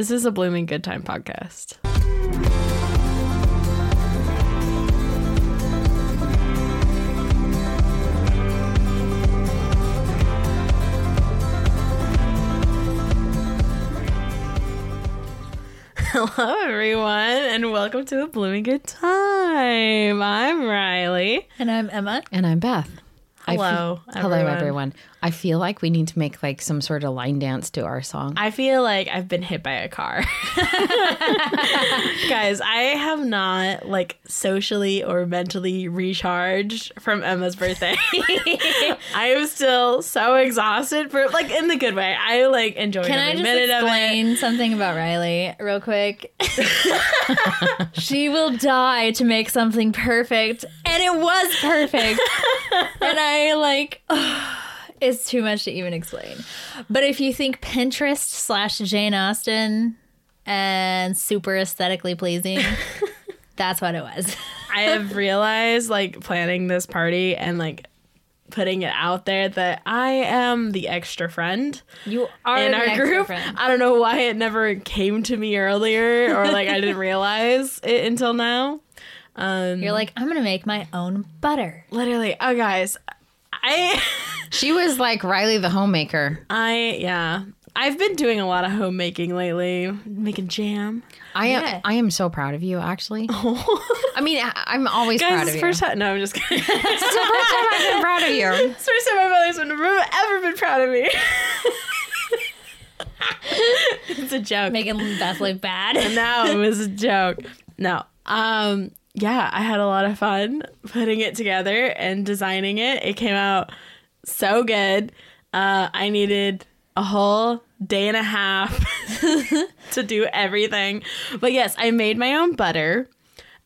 This is a Blooming Good Time podcast. Hello, everyone, and welcome to a Blooming Good Time. I'm Riley. And I'm Emma. And I'm Beth. I Hello, fe- hello, everyone. everyone. I feel like we need to make like some sort of line dance to our song. I feel like I've been hit by a car. Guys, I have not like socially or mentally recharged from Emma's birthday. I am still so exhausted for like in the good way. I like enjoyed Can every I just minute of it. explain something about Riley real quick? she will die to make something perfect, and it was perfect. and I like, it's too much to even explain. But if you think Pinterest slash Jane Austen and super aesthetically pleasing, that's what it was. I have realized like planning this party and like putting it out there that I am the extra friend. You are in our extra group. friend. I don't know why it never came to me earlier or like I didn't realize it until now. Um You're like, I'm gonna make my own butter. literally, oh guys, I she was like Riley the homemaker. I yeah. I've been doing a lot of homemaking lately, making jam. I am Yeah. I am so proud of you actually. Oh. I mean, I- I'm always proud of it's you. first time. No, I'm just kidding. It's the first time I've been proud of you. It's the first time my mother's been ever been proud of me. it's a joke. Making Beth look bad. no, it was a joke. No. Um yeah, I had a lot of fun putting it together and designing it. It came out so good. Uh I needed a whole day and a half to do everything. But yes, I made my own butter.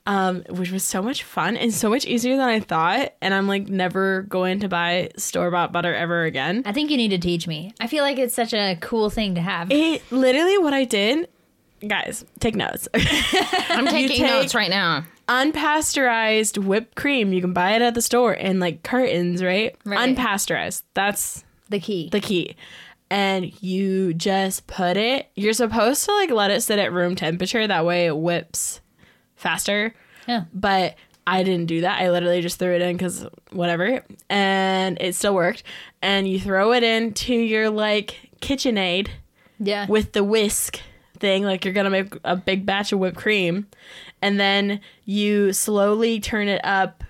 Um, which was so much fun and so much easier than I thought. And I'm like never going to buy store bought butter ever again. I think you need to teach me. I feel like it's such a cool thing to have. It literally what I did, guys, take notes. I'm taking take- notes right now. unpasteurized whipped cream. You can buy it at the store in like cartons, right? Right. Unpasteurized. That's the key. the key. And you just put it, you're supposed to like let it sit at room temperature. That way it whips faster. Yeah. But I didn't do that. I literally just threw it in because whatever. And it still worked. And you throw it into your like KitchenAid yeah. with the whisk thing like you're gonna make a big batch of whipped cream and then you slowly turn it up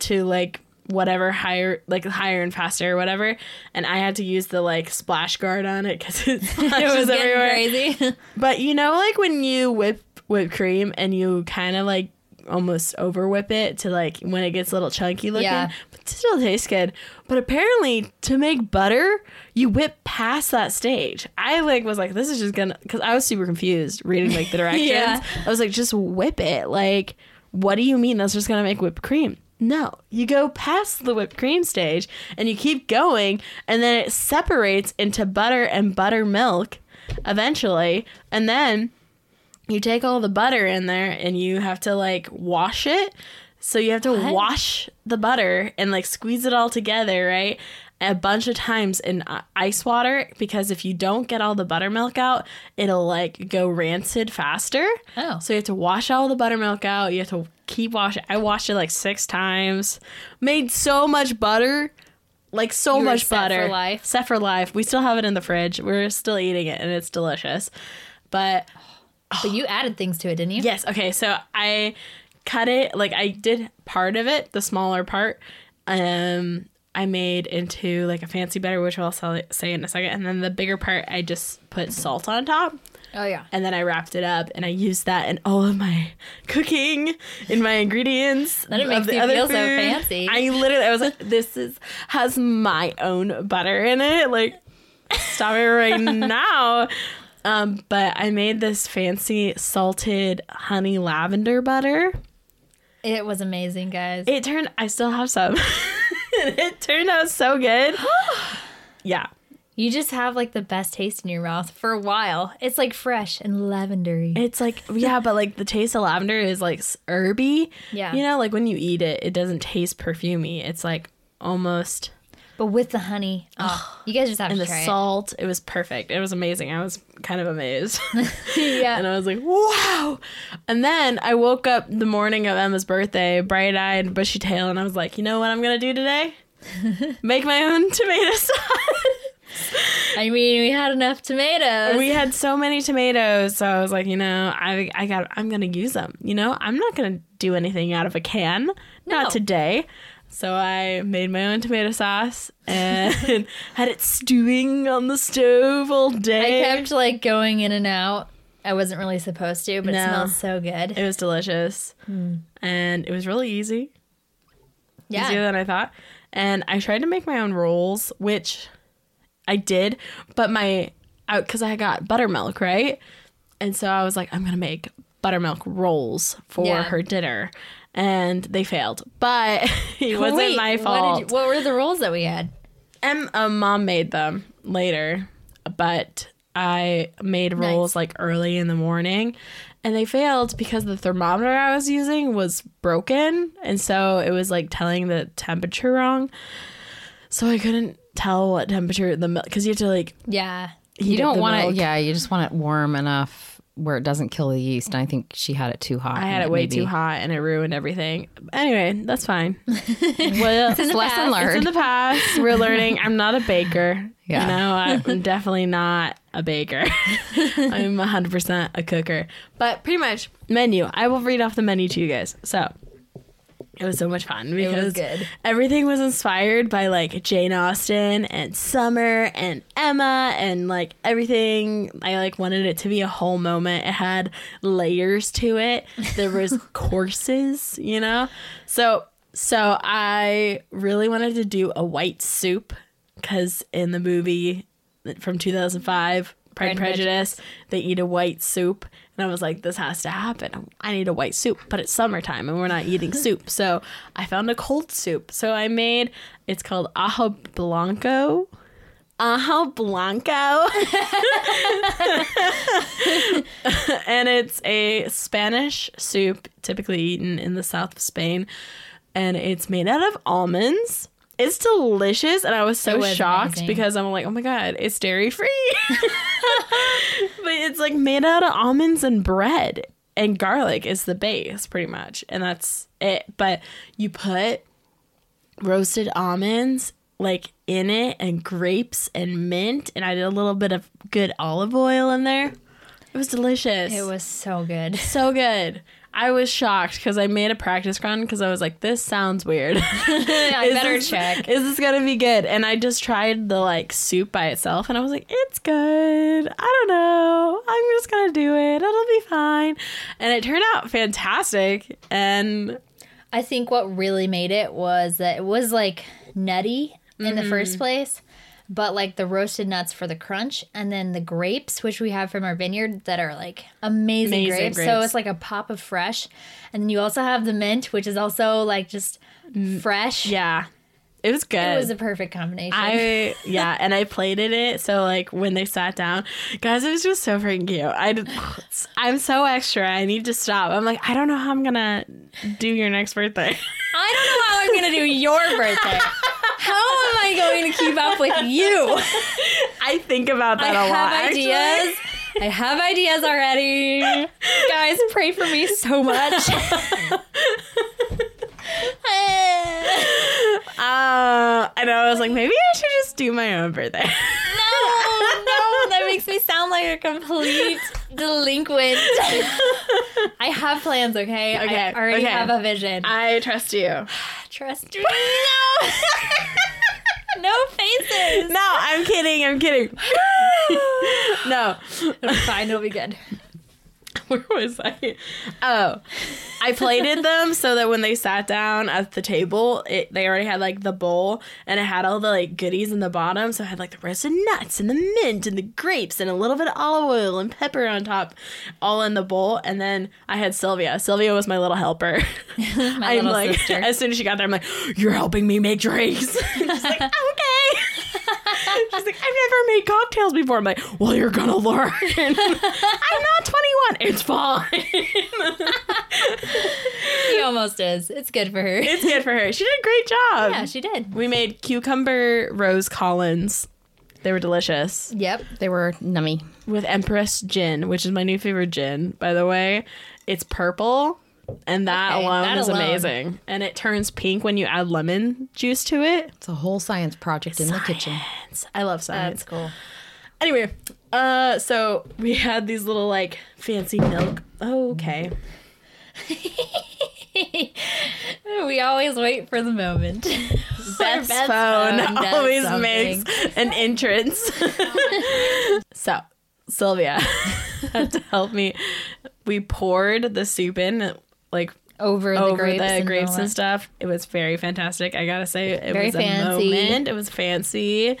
to like whatever higher like higher and faster or whatever and i had to use the like splash guard on it because it, it was everywhere crazy. but you know like when you whip whipped cream and you kind of like almost over whip it to like when it gets a little chunky looking Yeah. but it still tastes good. But apparently to make butter you whip past that stage. I like was like this is just gonna because i was super confused reading like the directions. Yeah. i was like just whip it. Like what do you mean that's just gonna make whipped cream? No. You go past the whipped cream stage and you keep going and then it separates into butter and buttermilk eventually and then you take all the butter in there and you have to like wash it. So you have to What? wash the butter and like squeeze it all together, right? A bunch of times in uh, ice water because if you don't get all the buttermilk out, it'll like go rancid faster. Oh. So you have to wash all the buttermilk out. You have to keep washing. I washed it like six times. Made so much butter. Like so You much set for butter. life. Set for life. We still have it in the fridge. We're still eating it and it's delicious. But but you added things to it, didn't you? Yes. Okay. So I cut it like I did part of it, the smaller part. Um, I made into like a fancy butter, which I'll sell say in a second, and then the bigger part I just put salt on top, Oh yeah. and then I wrapped it up, and I used that in all of my cooking, in my ingredients. Then it makes the you other feel so fancy. I literally, I was like, this is has my own butter in it, like. Stop it right now. Um, but I made this fancy salted honey lavender butter. It was amazing, guys. It turned I still have some. it turned out so good. yeah. you just have like the best taste in your mouth for a while. It's like fresh and lavendery. It's like yeah, but like the taste of lavender is like herby. Yeah. You know, like when you eat it, it doesn't taste perfumey. It's like almost But with the honey, oh, you guys just have to. and to the try salt. It. was perfect. It was amazing. I was kind of amazed. yeah. and I was like, wow. And then I woke up the morning of Emma's birthday, bright eyed, bushy tail, and I was like, you know what I'm going to do today? Make my own tomato sauce. I mean, we had enough tomatoes. we had so many tomatoes, so I was like, you know, I I got I'm gonna use them. You know, I'm not gonna do anything out of a can, No. not today. So I made my own tomato sauce and had it stewing on the stove all day. I kept like going in and out. I wasn't really supposed to, but No. it smells so good. it was delicious, hmm. and it was really easy, yeah. easier than I thought. And I tried to make my own rolls, which I did, but my out because I got buttermilk right, and so I was like, I'm gonna make buttermilk rolls for Yeah. her dinner, and they failed. But it wasn't Wait, my What, fault. did you- what were the rolls that we had? and uh, mom made them later, but I made rolls Nice. like early in the morning. And they failed because the thermometer I was using was broken. And so it was like telling the temperature wrong. So I couldn't tell what temperature the milk, because you have to like, Yeah. You don't want milk. it. Yeah, you just want it warm enough where it doesn't kill the yeast. And I think she had it too hot. I had and it way maybe- too hot and it ruined everything. Anyway, that's fine. well, It's lesson past. It's in the past. We're learning. I'm not a baker. Yeah. You know, I'm definitely not a baker. I'm 100% a cooker. But pretty much, menu. I will read off the menu to you guys. So, it was so much fun was because good. everything was inspired by like Jane Austen and Summer and Emma and like everything. I like wanted it to be a whole moment. It had layers to it. There was courses, you know. So so I really wanted to do a white soup because in the movie from 2005. Pride and Pride and Prejudice, they eat a white soup. And I was like, this has to happen. I need a white soup, but it's summertime and we're not eating soup. So I found a cold soup. So I made, it's called Ajo Blanco. Ajo Blanco. and it's a Spanish soup typically eaten in the south of Spain. And it's made out of almonds. It's delicious. And I was so was shocked amazing. because I'm like, oh my God, it's dairy free. but it's like made out of almonds and bread. And garlic is the base, pretty much. And that's it. But you put roasted almonds like in it and grapes and mint and I did a little bit of good olive oil in there. It was delicious. It was so good. so good. I was shocked because I made a practice run because I was like, this sounds weird. I better this- check. Is this gonna be good? And I just tried the like soup by itself and I was like, it's good. I don't know. I'm just gonna do it. It'll be fine. And it turned out fantastic. And I think what really made it was that it was like nutty in the Mm-hmm. first place, but like the roasted nuts for the crunch, and then the grapes, which we have from our vineyard, that are like amazing, Amazing grapes. So it's like a pop of fresh, and then you also have the mint, which is also like just fresh. yeah, it was good. It was a perfect combination. I yeah, and I plated it so like when they sat down, guys, it was just so freaking cute. I I'm so extra. I need to stop. I'm like I don't know how I'm gonna do your next birthday. I don't know how I'm gonna do your birthday. How am I going to keep up with you? I think about that a lot. actually. ideas. I have ideas already. Guys, pray for me so much. Uh, and I was like, maybe I should just do my own birthday. No, no, that makes me sound like a complete delinquent. I have plans, okay? Okay, I already okay. have a vision. I trust you. Trust me. No. no faces. No, I'm kidding. I'm kidding. no, It'll be fine. It'll be good. where was I? Oh, I plated them so that when they sat down at the table, it, they already had like the bowl and it had all the like goodies in the bottom. So it had like the roasted nuts and the mint and the grapes and a little bit of olive oil and pepper on top, all in the bowl. And then I had Sylvia. Sylvia was my little helper. My I'm little like, sister. as soon as she got there, I'm like, "You're helping me make drinks." She's like, "Okay." She's like, "I've never made cocktails before." I'm like, "Well, you're gonna learn." I'm not 21. It's fine. She almost is. It's good for her. It's good for her. She did a great job. yeah, she did. we made cucumber rose Collins. They were delicious Yep. They were nummy. with Empress gin, which is my new favorite gin, by the way. It's purple, and that Okay, alone that is alone. amazing. And it turns pink when you add lemon juice to it. It's a whole science project in the kitchen. I love science. That's cool. Anyway, uh, so we had these little like fancy milk. Oh, okay. We always wait for the moment. Beth's, Beth's phone, phone always something. makes an entrance. so Sylvia had to help me. We poured the soup in like Over the over grapes, the and grapes and stuff. It was very fantastic. I gotta say, it Very was fancy. a moment. It was fancy.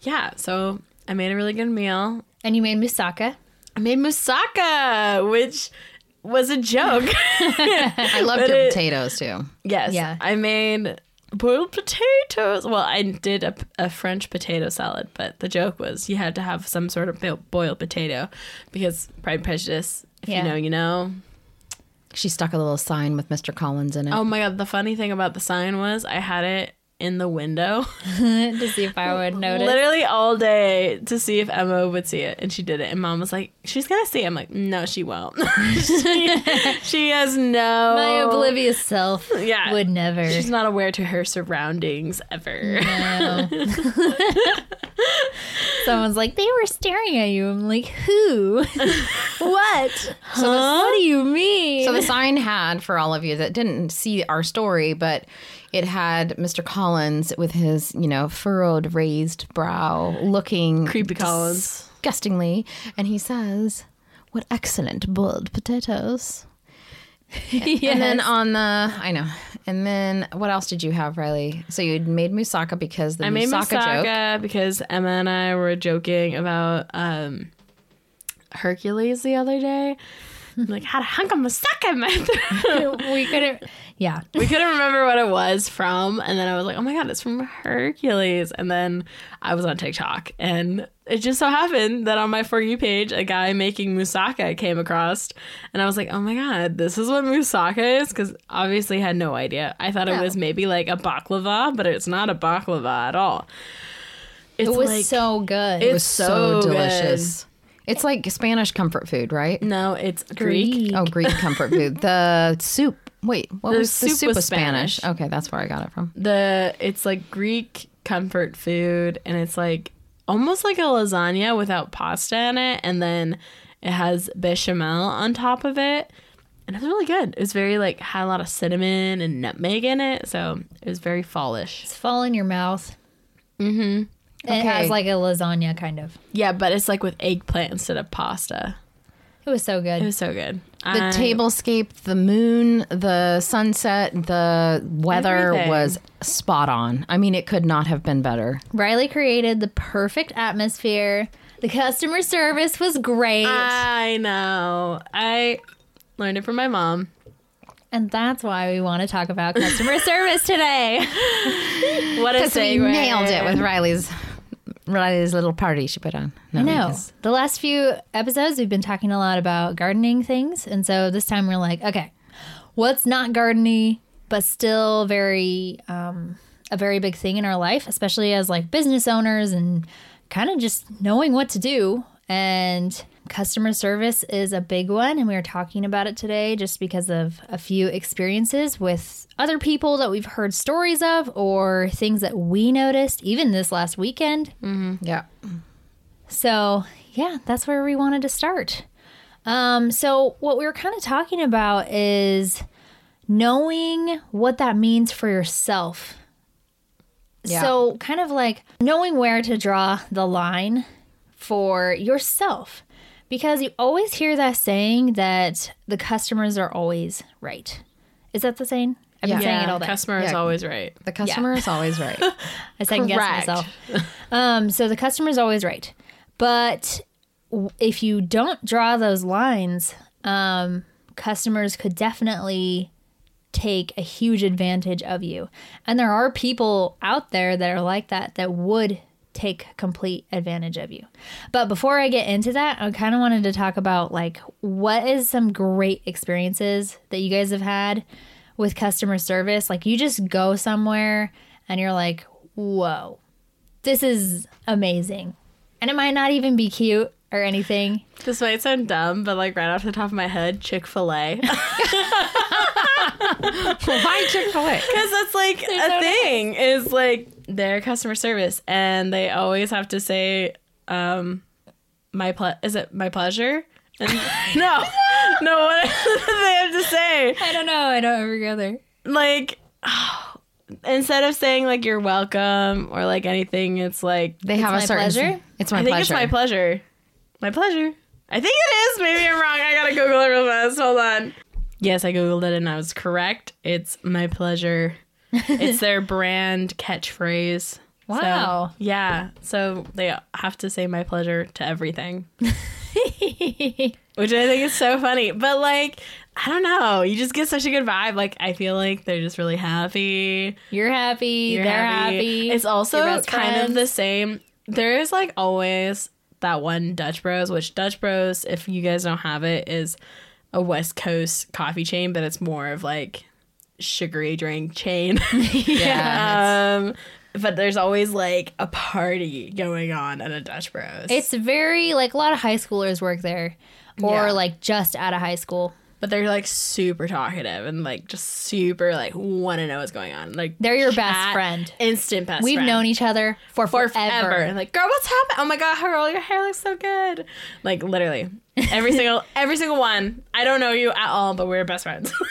Yeah. So I made a really good meal. And you made moussaka. I made moussaka, which was a joke. I loved But your it- potatoes too. yes. Yeah. I made boiled potatoes. Well, I did a, a French potato salad, but the joke was you had to have some sort of boiled potato because Pride and Prejudice. If Yeah. you know, you know. She stuck a little sign with Mr. Collins in it. Oh my god! The funny thing about the sign was I had it in the window. to see if I would notice. Literally all day to see if Emma would see it, and she did it. And Mom was like, "She's gonna see." it. I'm like, "No, she won't. she, she has no My oblivious self Yeah. would never. She's not aware to her surroundings ever." No. Someone's like, they were staring at you. I'm like, who? what? So what do you mean? So the sign had for all of you that didn't see our story, but it had Mr. Collins with his, you know, furrowed, raised brow, looking Creepy Collins. disgustingly, and he says, "What excellent boiled potatoes." And then on the, I know. And then what else did you have, Riley? So you made moussaka because the I made moussaka, joke. because Emma and I were joking about um, Hercules the other day. I'm like, had a hunk of moussaka in my throat. we couldn't. Yeah. we couldn't remember what it was from, and then I was like, "Oh my god, it's from Hercules!" And then I was on TikTok, and it just so happened that on my for you page, a guy making moussaka came across, and I was like, "Oh my god, this is what moussaka is!" Because obviously I had no idea. I thought it was maybe like a baklava, but it's not a baklava at all. It's It was like so good. It's It was so, so good. delicious. It's like Spanish comfort food, right? no, it's Greek. Greek. Oh, Greek comfort food. The soup. Wait, what The was the soup soup was was Spanish. Spanish. Okay, that's where I got it from. the it's like Greek comfort food and it's like almost like a lasagna without pasta in it and then it has bechamel on top of it and it was really good. It was very like had a lot of cinnamon and nutmeg in it, so it was very fallish. It's fall in your mouth. Mm-hmm. It Okay. has like a lasagna kind of. Yeah, but it's like with eggplant instead of pasta. It was so good. It was so good. The I- tablescape, the moon, the sunset, the weather Everything. was spot on. I mean, it could not have been better. Riley created the perfect atmosphere. The customer service was great. I know. I learned it from my mom. and that's why we want to talk about customer service today. What a Because we segue. nailed it with Riley's Riley's little party she put on. No, I know. because- The last few episodes, we've been talking a lot about gardening things. And so this time we're like, okay, what's not gardeny, but still very, um, a very big thing in our life, especially as like business owners and kind of just knowing what to do. And customer service is a big one. And we are talking about it today just because of a few experiences with other people that we've heard stories of or things that we noticed even this last weekend. Yeah. So, yeah, that's where we wanted to start. Um, so, what we were kind of talking about is knowing what that means for yourself. Yeah. So, kind of like knowing where to draw the line for yourself. Because you always hear that saying that the customers are always right. Is that the saying? I've been Yeah. saying it Yeah, all day. customer is Yeah. always right. The customer is always right. I second guess myself. um, so the customer is always right, but if you don't draw those lines, um, customers could definitely take a huge advantage of you. And there are people out there that are like that that would take complete advantage of you. But before I get into that, I kind of wanted to talk about like what is some great experiences that you guys have had with customer service. Like you just go somewhere and you're like, whoa, this is amazing. And it might not even be cute or anything. This might sound dumb, but like right off the top of my head, Chick Fil A. Why Chick Fil A? Because that's like a thing is like their customer service, and they always have to say, um, "My ple is it my pleasure?" And no, no, what they have to say? I don't know. I don't ever go there. Like instead of saying like you're welcome or like anything, it's like They have my a certain. pleasure? It's my pleasure. I think pleasure. it's my pleasure. My pleasure. I think it is. Maybe I'm wrong. I gotta Google it real fast. Hold on. Yes, I googled it and I was correct. It's my pleasure. it's their brand catchphrase. So, Wow. yeah. So they have to say my pleasure to everything. Which I think is so funny. But like, I don't know. You just get such a good vibe. Like I feel like they're just really happy. You're happy. You're they're happy. It's also kind of the same. There is like always that one Dutch Bros, which Dutch Bros, if you guys don't have it, is a West Coast coffee chain, but it's more of like sugary drink chain. Yeah. um, but there's always like a party going on at a Dutch Bros. It's very like a lot of high schoolers work there, or Yeah. like just out of high school. But they're like super talkative and like just super like want to know what's going on. Like They're your best friend. instant best. Friend. We've friend. known each other for, for forever. forever. And like, girl, what's happening? Oh my god, girl, your hair looks so good. Like literally, every single every single one. I don't know you at all, but we're best friends.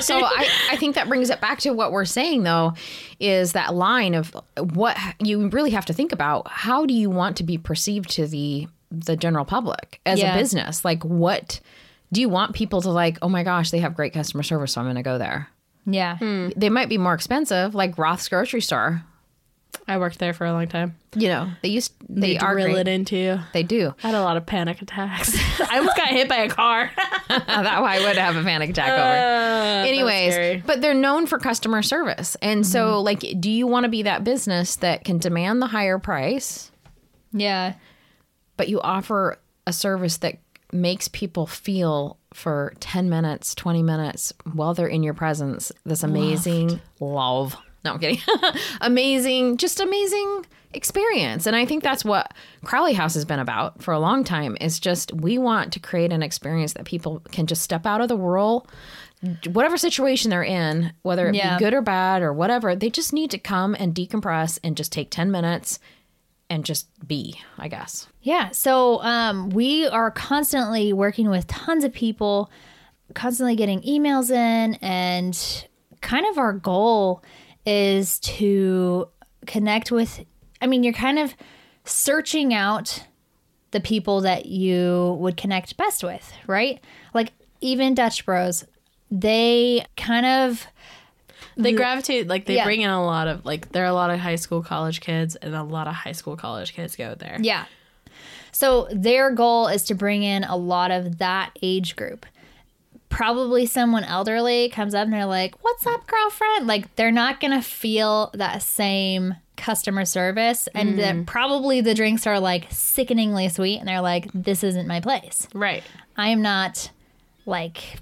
So I, I think that brings it back to what we're saying though, is that line of what you really have to think about. How do you want to be perceived to the the general public as Yeah. a business? Like what do you want people to like, oh my gosh, they have great customer service, so I'm gonna go there. Yeah. Hmm. They might be more expensive, like Roth's grocery store. I worked there for a long time. You know, they used they, They, are drill great. it into you. They do. I had a lot of panic attacks. I almost got hit by a car. that way I would have a panic attack over. Uh, Anyways, but they're known for customer service. And so like do you want to be that business that can demand the higher price, Yeah. but you offer a service that makes people feel for 10 minutes, 20 minutes while they're in your presence this amazing love. No, I'm kidding. amazing, just amazing experience. And I think that's what Crowley House has been about for a long time is just we want to create an experience that people can just step out of the whirl whatever situation they're in, whether it Yeah. be good or bad or whatever, they just need to come and decompress and just take 10 minutes and just be, I guess. Yeah. So um, we are constantly working with tons of people, constantly getting emails in, and kind of our goal is to connect with. I mean, you're kind of searching out the people that you would connect best with, right? Like even Dutch Bros, they kind of they gravitate like they Yeah. bring in a lot of like there are a lot of high school college kids and a lot of high school college kids go there. Yeah. So their goal is to bring in a lot of that age group. Probably someone elderly comes up and they're like, What's up, girlfriend? Like, they're not going to feel that same customer service. And then mm. probably the drinks are like sickeningly sweet. And they're like, This isn't my place. Right. I am not like.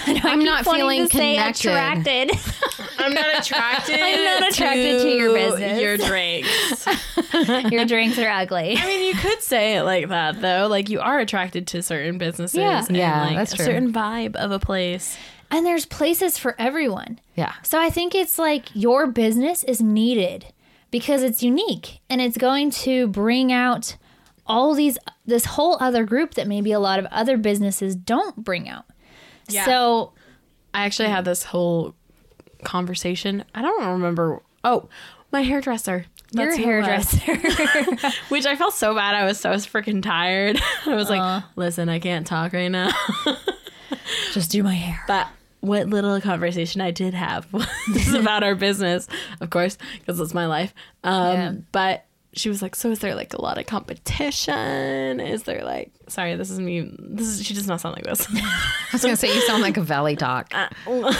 I'm not feeling connected. attracted. I'm not attracted. I'm not attracted to your business. Your drinks. Your drinks are ugly. I mean, you could say it like that though. Like you are attracted to certain businesses. Yeah. and, Yeah, like, that's a true. certain vibe of a place. And there's places for everyone. Yeah. So I think it's like your business is needed because it's unique and it's going to bring out all these this whole other group that maybe a lot of other businesses don't bring out. Yeah. So I actually had this whole conversation. I don't remember. Oh, my hairdresser. your That's was. hairdresser. Which I felt so bad. I was so freaking tired. I was like, listen, I can't talk right now. Just do my hair. But what little conversation I did have was about our business, of course, because it's my life. Um, Yeah. But she was like, "So is there like a lot of competition? Is there like, sorry, this is me. This is she does not sound like this. I was to say, you sound like a valley talk. like,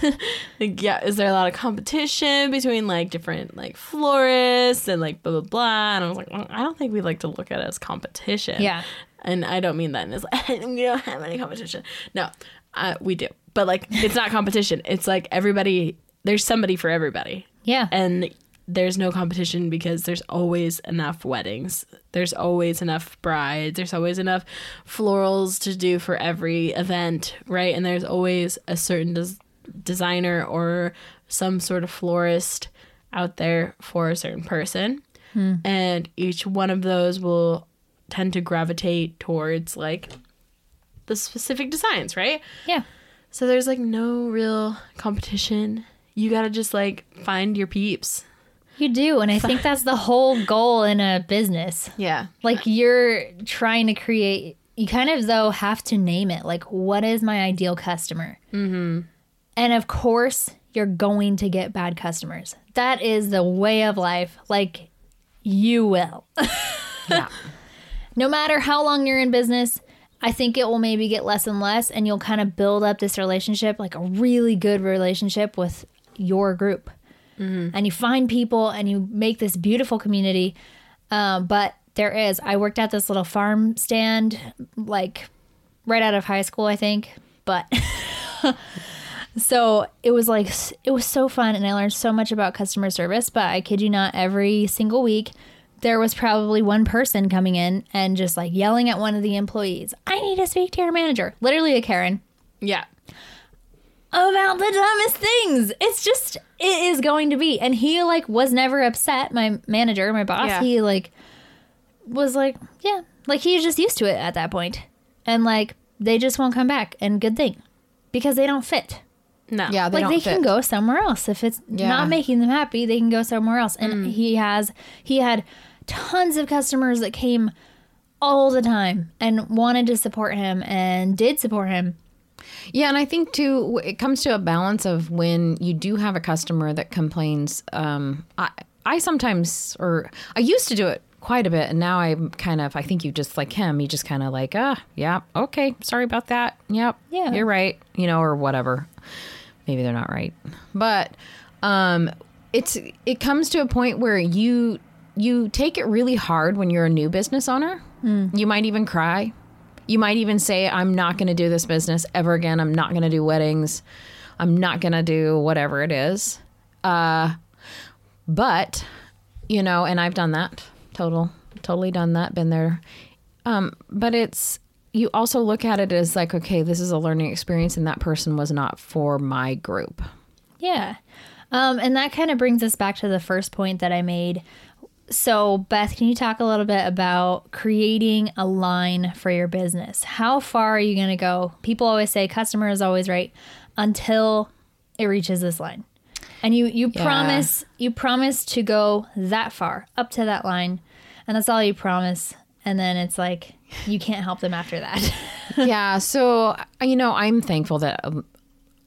yeah, is there a lot of competition between like different like florists and like blah blah blah? And I was like, well, I don't think we like to look at it as competition. Yeah. and I don't mean that in as like we don't have any competition. No, uh, we do, but like it's not competition. It's like everybody. There's somebody for everybody. Yeah. and there's no competition because there's always enough weddings. There's always enough brides. There's always enough florals to do for every event, right? And there's always a certain des- designer or some sort of florist out there for a certain person. Hmm. And each one of those will tend to gravitate towards like the specific designs, right? yeah. So there's like no real competition. You got to just like find your peeps. You do. And I think that's the whole goal in a business. Yeah. Like you're trying to create, you kind of, though, have to name it. Like, what is my ideal customer? Mm-hmm. And of course, you're going to get bad customers. That is the way of life. Like, you will. Yeah. no matter how long you're in business, I think it will maybe get less and less, and you'll kind of build up this relationship, like a really good relationship with your group. And you find people and you make this beautiful community. Um, but there is, I worked at this little farm stand, like right out of high school, I think. But so it was like, it was so fun, and I learned so much about customer service. But I kid you not, every single week, there was probably one person coming in and just like yelling at one of the employees, I need to speak to your manager. Literally a Karen Yeah. About the dumbest things. It's just it is going to be. And he like was never upset. My manager, my boss, Yeah. he like was like, yeah, like he's just used to it at that point. And like they just won't come back. And good thing. Because they don't fit. No. Yeah, they like don't they fit. can go somewhere else. If it's Yeah. not making them happy, they can go somewhere else. And Mm. he has he had tons of customers that came all the time and wanted to support him and did support him. Yeah, and I think too, it comes to a balance of when you do have a customer that complains. Um, I I sometimes, or I used to do it quite a bit, and now I'm kind of. I think you just like him. You just kind of like, ah, yeah, okay, sorry about that. Yep, Yeah. you're right. You know, or whatever. Maybe they're not right, but um, it's it comes to a point where you you take it really hard when you're a new business owner. You might even cry. You might even say, I'm not going to do this business ever again. I'm not going to do weddings. I'm not going to do whatever it is. Uh, but, you know, and I've done that. Total, totally done that. Been there. Um, but it's, you also look at it as like, okay, this is a learning experience, and that person was not for my group. Yeah. Um, and that kind of brings us back to the first point that I made. So, Beth, can you talk a little bit about creating a line for your business? How far are you going to go? People always say customer is always right until it reaches this line. And you you Yeah. promise you promise to go that far up to that line, and that's all you promise. And then it's like you can't help them after that. yeah. So, you know, I'm thankful that um,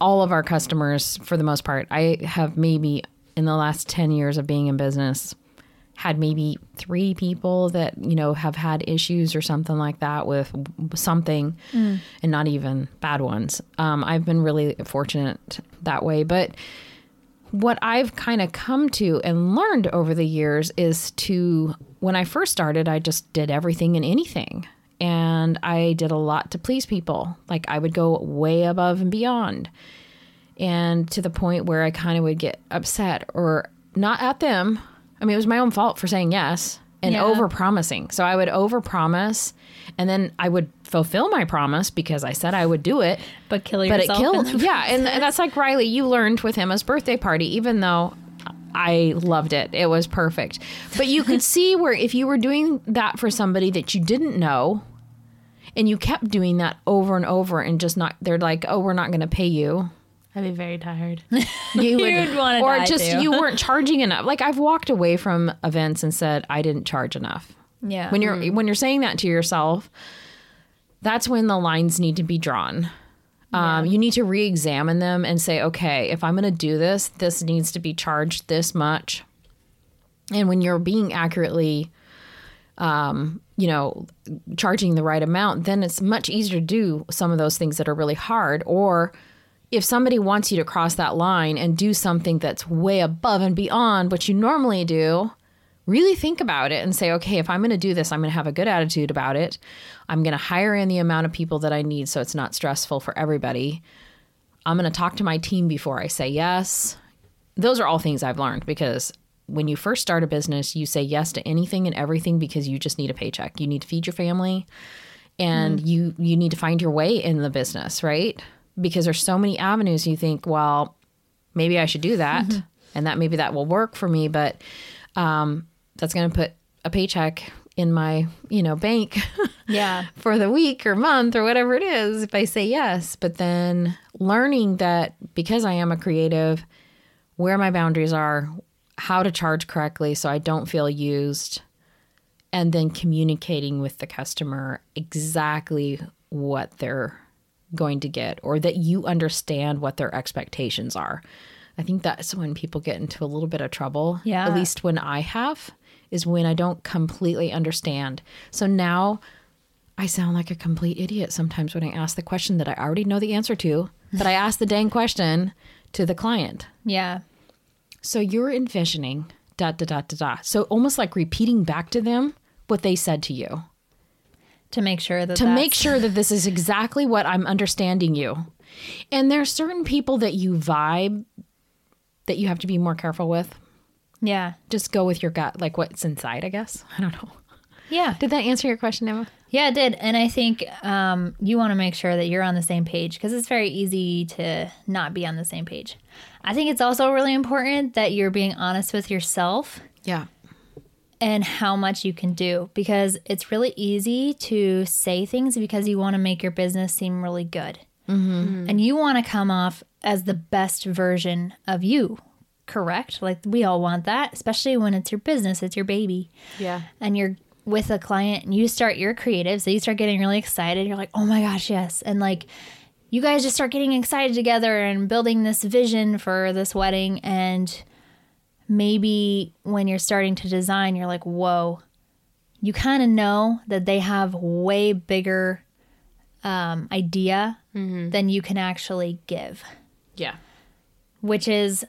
all of our customers, for the most part, I have maybe in the last 10 years of being in business, had maybe three people that, you know, have had issues or something like that with something and not even bad ones. Um, I've been really fortunate that way. But what I've kind of come to and learned over the years is to, when I first started, I just did everything and anything. And I did a lot to please people. Like I would go way above and beyond. And to the point where I kind of would get upset or not at them. I mean, it was my own fault for saying yes and Yeah. over promising. So I would over promise and then I would fulfill my promise because I said I would do it but kill but it killed. Yeah, and, and that's like Riley. You learned with him his birthday party, even though I loved it. It was perfect. But you could see where if you were doing that for somebody that you didn't know, and you kept doing that over and over, and just not, they're like, oh, we're not going to pay you. I'd be very tired. You You'd wanna die. or die, just too. you weren't charging enough. Like I've walked away from events and said I didn't charge enough. Yeah. When you're when you're saying that to yourself, that's when the lines need to be drawn. Um, You need to re-examine them and say, okay, if I'm going to do this, this needs to be charged this much. And when you're being accurately, um, you know, charging the right amount, then it's much easier to do some of those things that are really hard. Or if somebody wants you to cross that line and do something that's way above and beyond what you normally do, really think about it and say, okay, if I'm going to do this, I'm going to have a good attitude about it. I'm going to hire in the amount of people that I need so it's not stressful for everybody. I'm going to talk to my team before I say yes. Those are all things I've learned because when you first start a business, you say yes to anything and everything because you just need a paycheck. You need to feed your family and mm. you you need to find your way in the business, right? Because there's so many avenues you think, well, maybe I should do that mm-hmm. and that maybe that will work for me, but um, that's going to put a paycheck in my, you know, bank yeah for the week or month or whatever it is if I say yes. But then learning that because I am a creative, where my boundaries are, how to charge correctly so I don't feel used, and then communicating with the customer exactly what they're going to get or that you understand what their expectations are. I think that's when people get into a little bit of trouble. Yeah. At least when I have, is when I don't completely understand. So now I sound like a complete idiot sometimes when I ask the question that I already know the answer to, but I ask the dang question to the client. Yeah. So you're envisioning da da da da da. So almost like repeating back to them what they said to you. To make sure that to make sure that this is exactly what I'm understanding you. And there are certain people that you vibe that you have to be more careful with. Yeah. Just go with your gut, like what's inside, I guess. I don't know. Yeah. Did that answer your question, Emma? Yeah, it did. And I think um, you want to make sure that you're on the same page because it's very easy to not be on the same page. I think it's also really important that you're being honest with yourself. Yeah. And how much you can do because it's really easy to say things because you want to make your business seem really good. Mm-hmm. And you want to come off as the best version of you, correct? Like we all want that, especially when it's your business, it's your baby. Yeah. And you're with a client and you start your creative, so you start getting really excited. You're like, oh my gosh, yes. And like you guys just start getting excited together and building this vision for this wedding. And maybe when you're starting to design, you're like, whoa, you kind of know that they have way bigger um, idea mm-hmm. than you can actually give. Yeah. Which is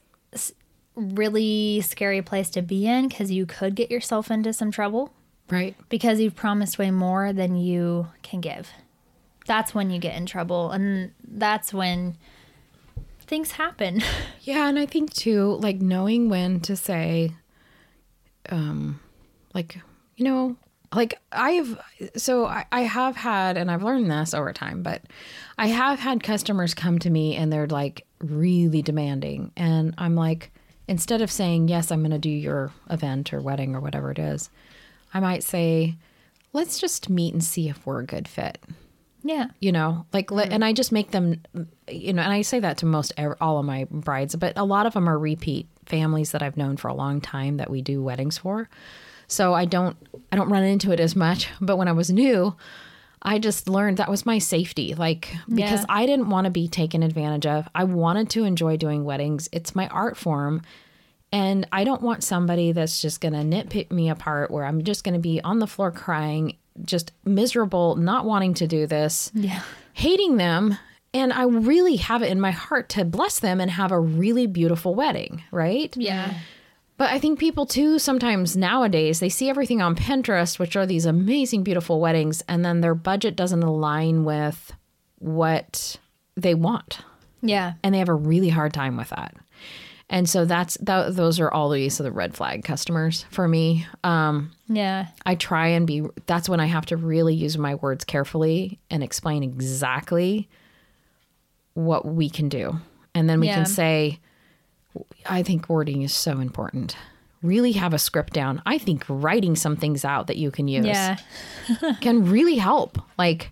really scary place to be in because you could get yourself into some trouble Right. Because you've promised way more than you can give. That's when you get in trouble. And that's when things happen. Yeah. And I think too, like knowing when to say, um, like, you know, like I've, so I, I have had, and I've learned this over time, but I have had customers come to me and they're like really demanding. And I'm like, instead of saying, yes, I'm going to do your event or wedding or whatever it is, I might say, let's just meet and see if we're a good fit. Yeah. You know, like, mm. and I just make them, you know, and I say that to most all of my brides, but a lot of them are repeat families that I've known for a long time that we do weddings for. So I don't, I don't run into it as much. But when I was new, I just learned that was my safety. Like, because yeah. I didn't want to be taken advantage of. I wanted to enjoy doing weddings. It's my art form. And I don't want somebody that's just going to nitpick me apart where I'm just going to be on the floor crying, just miserable, not wanting to do this, yeah. hating them. And I really have it in my heart to bless them and have a really beautiful wedding, right? Yeah. But I think people too sometimes nowadays they see everything on Pinterest, which are these amazing, beautiful weddings, and then their budget doesn't align with what they want. Yeah. And they have a really hard time with that. And so that's that, those are always the so the red flag customers for me. Um, yeah. I try and be that's when I have to really use my words carefully and explain exactly what we can do. And then we yeah. can say I think wording is so important. Really have a script down. I think writing some things out that you can use yeah. can really help. Like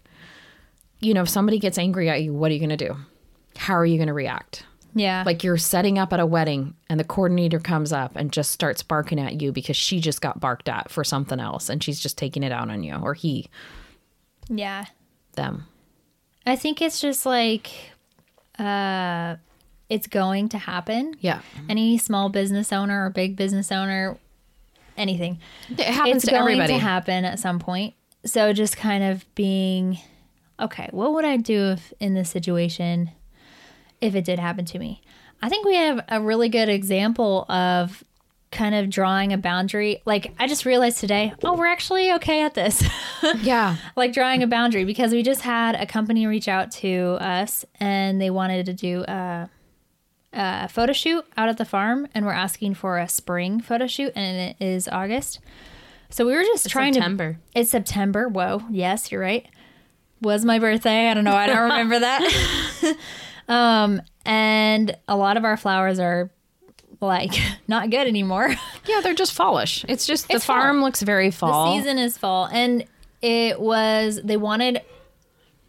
you know, if somebody gets angry at you, what are you going to do? How are you going to react? Yeah. Like you're setting up at a wedding and the coordinator comes up and just starts barking at you because she just got barked at for something else and she's just taking it out on you or he. Yeah. Them. I think it's just like uh it's going to happen. Yeah. Any small business owner or big business owner anything. It happens it's to going everybody. to happen at some point. So just kind of being okay, what would I do if in this situation if it did happen to me. I think we have a really good example of kind of drawing a boundary. Like I just realized today, oh, we're actually okay at this. Yeah. like drawing a boundary because we just had a company reach out to us and they wanted to do a, a photo shoot out at the farm and we're asking for a spring photo shoot and it is August. So we were just trying September. to It's September. Whoa. Yes, you're right. Was my birthday. I don't know. I don't remember that. um and a lot of our flowers are like not good anymore. Yeah, they're just fallish. It's just the It's fall. farm looks very fall. The season is fall, and it was they wanted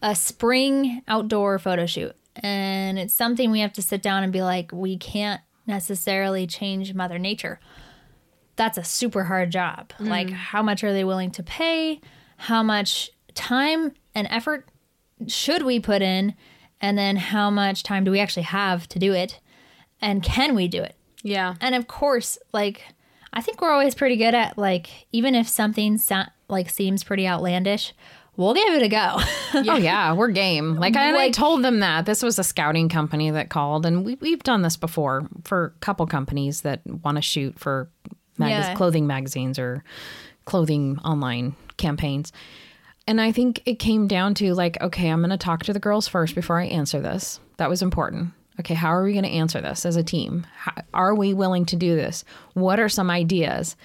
a spring outdoor photo shoot, and it's something we have to sit down and be like, we can't necessarily change Mother Nature. That's a super hard job. Like, how much are they willing to pay? How much time and effort should we put in? And then how much time do we actually have to do it? And can we do it? Yeah. And of course, like I think we're always pretty good at like even if something so- like seems pretty outlandish, we'll give it a go. Oh yeah, we're game. Like, and I Like- told them that this was a scouting company that called, and we we've done this before for a couple companies that want to shoot for mag- Yeah. clothing magazines or clothing online campaigns. And I think it came down to like, okay, I'm going to talk to the girls first before I answer this. That was important. Okay, how are we going to answer this as a team? How, are we willing to do this? What are some ideas?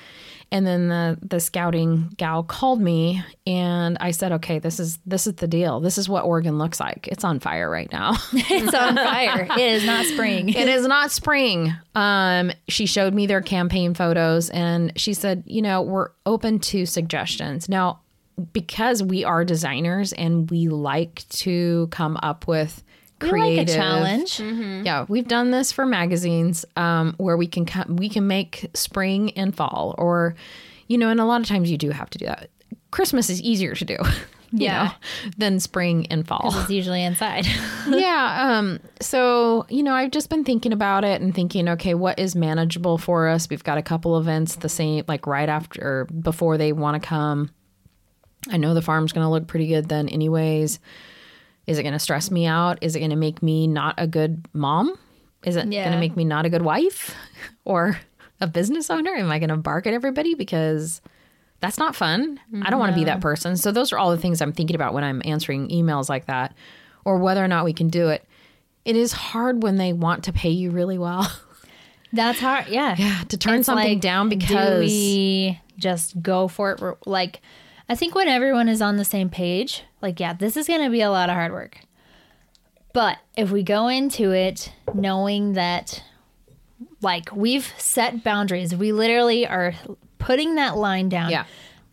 And then the the scouting gal called me and I said, "Okay, this is this is the deal. This is what Oregon looks like. It's on fire right now." it's on fire. It is not spring. it is not spring. Um, she showed me their campaign photos and she said, you know, we're open to suggestions. Now, because we are designers and we like to come up with creative like a challenge. yeah, we've done this for magazines um, where we can co- we can make spring and fall, or you know, and a lot of times you do have to do that. Christmas is easier to do, Yeah. know, than spring and fall. It's usually inside. yeah. Um. So you know, I've just been thinking about it and thinking, okay, what is manageable for us? We've got a couple events the same, like right after or before they want to come. I know the farm's going to look pretty good then, anyways. Is it going to stress me out? Is it going to make me not a good mom? Is it going to make me not a good wife or a business owner? Am I going to bark at everybody because that's not fun? I don't want to be that person. So those are all the things I'm thinking about when I'm answering emails like that or whether or not we can do it. It is hard when they want to pay you really well. That's hard. Yeah. Yeah, to turn It's something like, down do because we just go for it. Like, I think when everyone is on the same page, like, yeah, this is going to be a lot of hard work. But if we go into it knowing that, like, we've set boundaries, we literally are putting that line down. Yeah.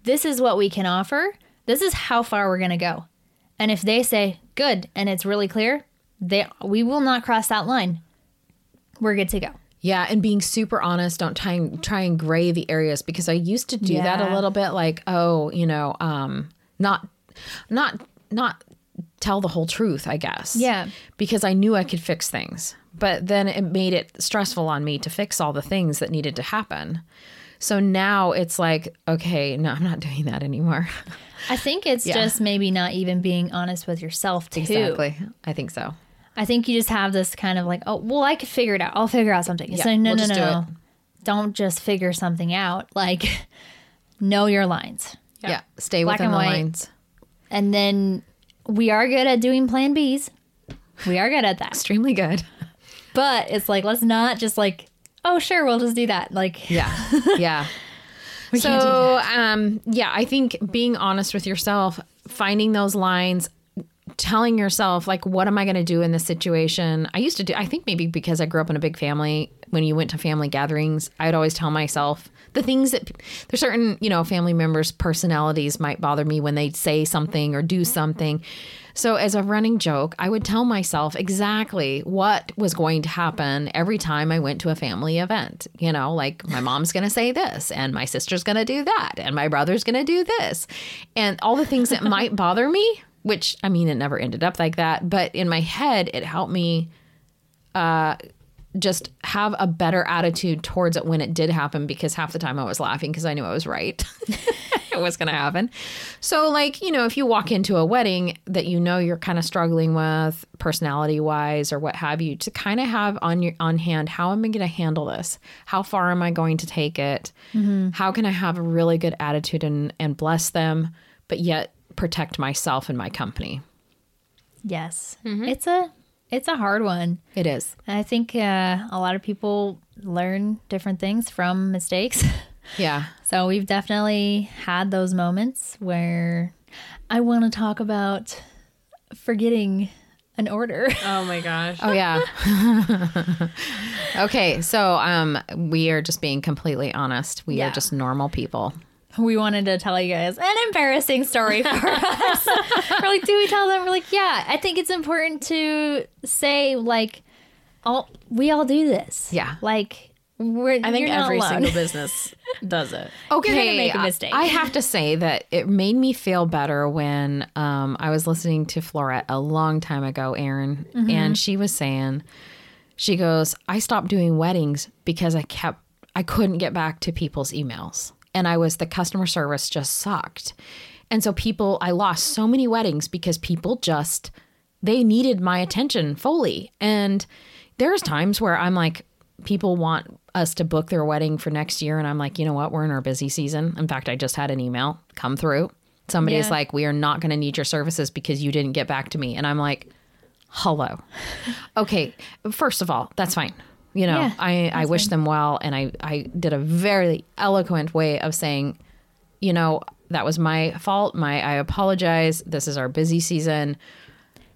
This is what we can offer. This is how far we're going to go. And if they say good and it's really clear, they we will not cross that line. We're good to go. Yeah, and being super honest, don't try and try and gray the areas because I used to do that a little bit like, oh, you know, um not not not tell the whole truth, I guess. Yeah. Because I knew I could fix things. But then it made it stressful on me to fix all the things that needed to happen. So now it's like, okay, no, I'm not doing that anymore. I think it's Yeah. just maybe not even being honest with yourself too. Exactly. I think so. I think you just have this kind of like, oh, well, I could figure it out. I'll figure out something. It's Yeah, like, no, we'll no, just no, do no. Don't just figure something out. Like, know your lines. Yeah. Stay Black within and the white. lines. And then we are good at doing plan Bs. We are good at that. Extremely good. But it's like, let's not just like, oh, sure, we'll just do that. Like, Yeah. Yeah. we can't do so um yeah i think being honest with yourself finding those lines telling yourself like what am i going to do in this situation? I used to do i think maybe because i grew up in a big family when you went to family gatherings i'd always tell myself the things that there's certain you know family members personalities might bother me when they say something or do something. So as a running joke i would tell myself exactly what was going to happen every time i went to a family event. You know like my mom's going to say this and my sister's going to do that and my brother's going to do this and all the things that might bother me which i mean it never ended up like that but in my head it helped me uh just have a better attitude towards it when it did happen because half the time I was laughing because I knew I was right. it was going to happen. So, like, you know, if you walk into a wedding that you know you're kind of struggling with personality wise or what have you, to kind of have on your on hand, how am I going to handle this? How far am I going to take it? How can I have a really good attitude and, and bless them, but yet protect myself and my company? Yes. It's a it's a hard one. It is. I think uh, a lot of people learn different things from mistakes. Yeah. so we've definitely had those moments where I want to talk about forgetting an order. Oh my gosh. Oh yeah. okay, so um we are just being completely honest. We Yeah. are just normal people. We wanted to tell you guys an embarrassing story for us. We're like, do we tell them? We're like, yeah. I think it's important to say like, all we all do this. Yeah. Like we're. I think you're not every alone. single business does it. Okay, You're gonna make a I- mistake. I have to say that it made me feel better when um, I was listening to Floret a long time ago, Erin, Mm-hmm. and she was saying, she goes, I stopped doing weddings because I kept, I couldn't get back to people's emails, and I was the customer service just sucked, and so people, I lost so many weddings because people just, they needed my attention fully, and there's times where I'm like, people want us to book their wedding for next year. And I'm like, you know what? We're in our busy season. In fact, I just had an email come through. Somebody's Yeah. like, we are not going to need your services because you didn't get back to me. And I'm like, hello. okay. First of all, that's fine. You know, Yeah, I, I wish them well. And I, I did a very eloquent way of saying, you know, that was my fault. My, I apologize. This is our busy season.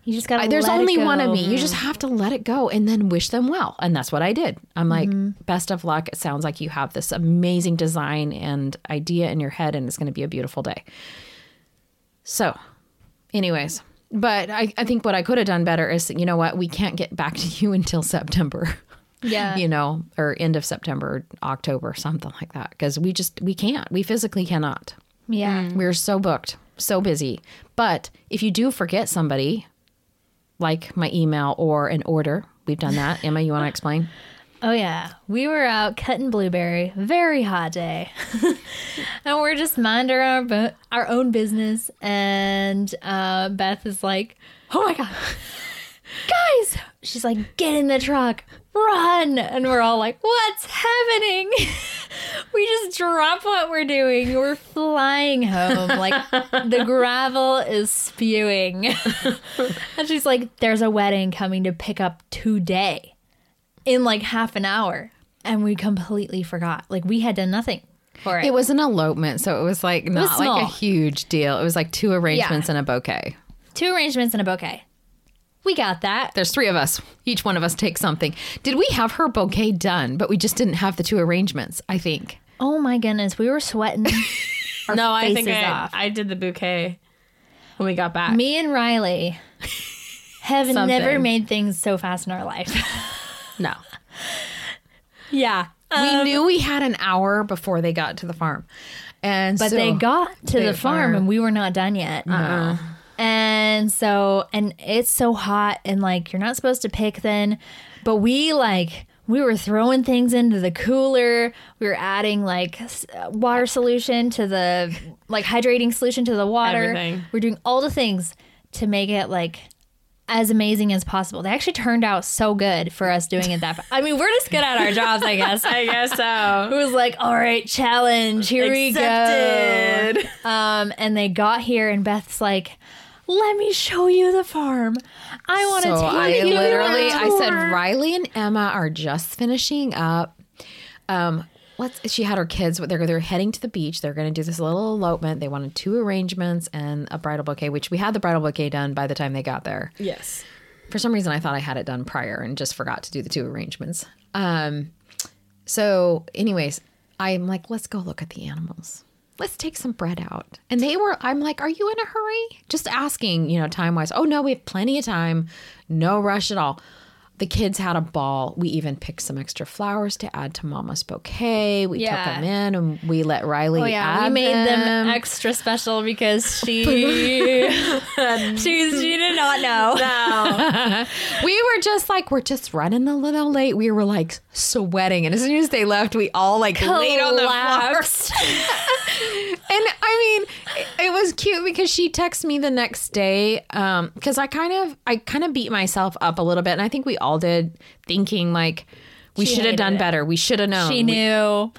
You just gotta. I- there's let it only one of me. You just have to let it go and then wish them well. And that's what I did. I'm like, Mm-hmm. best of luck. It sounds like you have this amazing design and idea in your head, and it's going to be a beautiful day. So, anyways, but I, I think what I could have done better is, you know what? We can't get back to you until September. Yeah. You know, or end of September, October, something like that. Because we just, we can't. We physically cannot. Yeah. We're so booked, so busy. But if you do forget somebody, like my email or an order, we've done that. Emma, you want to explain? Oh yeah, we were out cutting blueberry, very hot day, and we're just minding our bu- our own business. And uh, Beth is like, "Oh my god, guys!" She's like, "Get in the truck, run!" And we're all like, "What's happening?" we just drop what we're doing. We're flying home like the gravel is spewing. and she's like, "There's a wedding coming to pick up today." in like half an hour and we completely forgot like we had done nothing for it, It was an elopement, so it was like not was like a huge deal. It was like two arrangements and a bouquet. two arrangements and a bouquet we got that There's three of us. Each one of us takes something. Did we have her bouquet done, but we just didn't have the two arrangements, I think. oh my goodness we were sweating our no, I think I, off. I did the bouquet when we got back. me and riley have Something. never made things so fast in our life No. yeah we um, knew we had an hour before they got to the farm. And but so- they got to they the farm are- and we were not done yet uh-uh. And so and it's so hot and like you're not supposed to pick then but we like we were throwing things into the cooler we were adding like water solution to the like hydrating solution to the water Everything. we're doing all the things to make it like as amazing as possible. They actually turned out so good for us doing it that. fa- I mean, we're just good at our jobs, I guess. I guess so. It was like, all right, challenge. Here we go. Um, and they got here, and Beth's like, "Let me show you the farm. I want to So take I you literally, I said. Riley and Emma are just finishing up. Um, let's. She had her kids. They're they're heading to the beach. They're going to do this little elopement. They wanted two arrangements and a bridal bouquet, which we had the bridal bouquet done by the time they got there. Yes. For some reason, I thought I had it done prior and just forgot to do the two arrangements. Um, so, anyways, I'm like, let's go look at the animals. Let's take some bread out. And they were, I'm like, are you in a hurry? Just asking, you know, time wise. Oh, no, we have plenty of time. No rush at all. The kids had a ball. We even picked some extra flowers to add to Mama's bouquet. We Yeah. took them in and we let Riley Oh yeah, we made them. them. extra special because she she she did not know. No. we were just like, we're just running a little late. We were like sweating. And as soon as they left, we all like laid on the floor. Collapsed. And I mean, it, it was cute because she texted me the next day. Um, because I kind of, I kind of beat myself up a little bit, and I think we all did, thinking like we should have done it. better. We should have known. She We- knew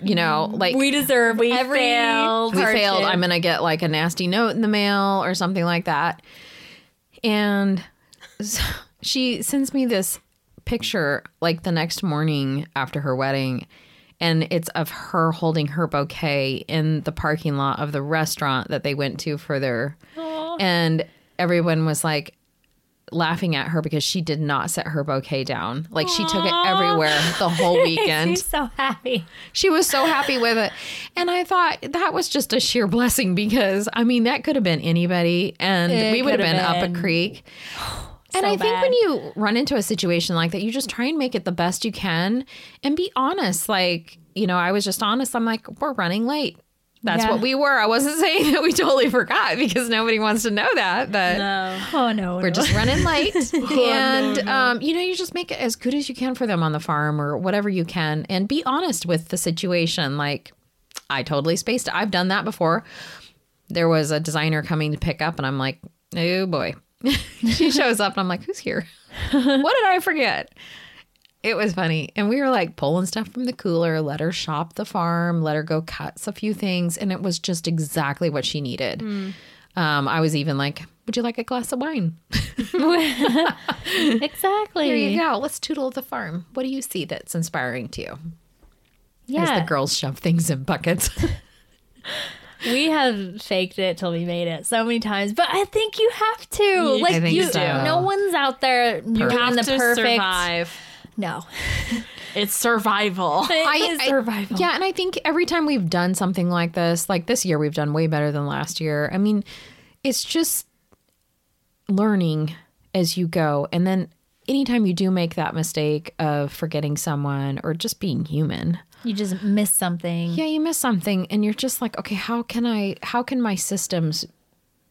you know, like we deserve We every failed. we hardship. failed. I'm gonna get like a nasty note in the mail or something like that. And so she sends me this picture like the next morning after her wedding, and it's of her holding her bouquet in the parking lot of the restaurant that they went to for their. And everyone was like laughing at her because she did not set her bouquet down. Like she took it everywhere the whole weekend. She's so happy. She was so happy with it. And I thought that was just a sheer blessing because, I mean, that could have been anybody and It we would have could been, up a been. creek. and So I think when you run into a situation like that, you just try and make it the best you can and be honest. Like, you know, I was just honest. I'm like, we're running late. That's Yeah. what we were. I wasn't saying that we totally forgot because nobody wants to know that. But No. Oh no, we're no. just running late and um, you know you just make it as good as you can for them on the farm or whatever you can and be honest with the situation like i totally spaced i've done that before there was a designer coming to pick up and i'm like oh boy she shows up and i'm like who's here what did i forget it was funny and we were like pulling stuff from the cooler let her shop the farm let her go cut a few things and it was just exactly what she needed um, i was even like would you like a glass of wine exactly. Here you go. Let's tootle the farm. What do you see that's inspiring to you? As Yeah, the girls shove things in buckets. we have faked it till we made it so many times, but I think you have to. You- like I think you, so. no one's out there doing You have the to perfect. survive. No, It's survival. it is I- survival. yeah, and I think every time we've done something like this, like this year, we've done way better than last year. I mean, it's just learning as you go. And then anytime you do make that mistake of forgetting someone or just being human, you just miss something. yeah, you miss something and you're just like, okay, how can I, how can my systems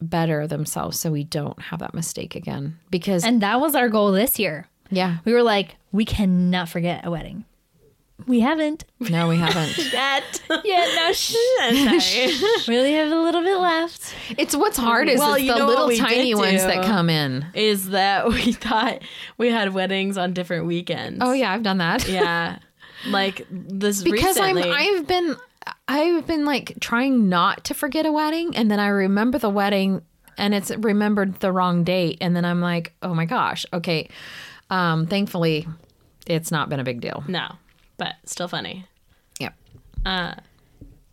better themselves so we don't have that mistake again? Because, And that was our goal this year. Yeah, We were like, we cannot forget a wedding. We haven't no, we haven't. That. yet. No, shh. Sorry. we only have a little bit left. It's what's hard is Well, it's you the know what little we tiny did ones do? that come in. Is that we thought we had weddings on different weekends. Oh yeah, I've done that. Yeah. Like this because recently. I'm I've been I've been like trying not to forget a wedding and then I remember the wedding and it's remembered the wrong date and then I'm like, "Oh my gosh. Okay. Um thankfully it's not been a big deal. no, but still funny. Yep. Uh,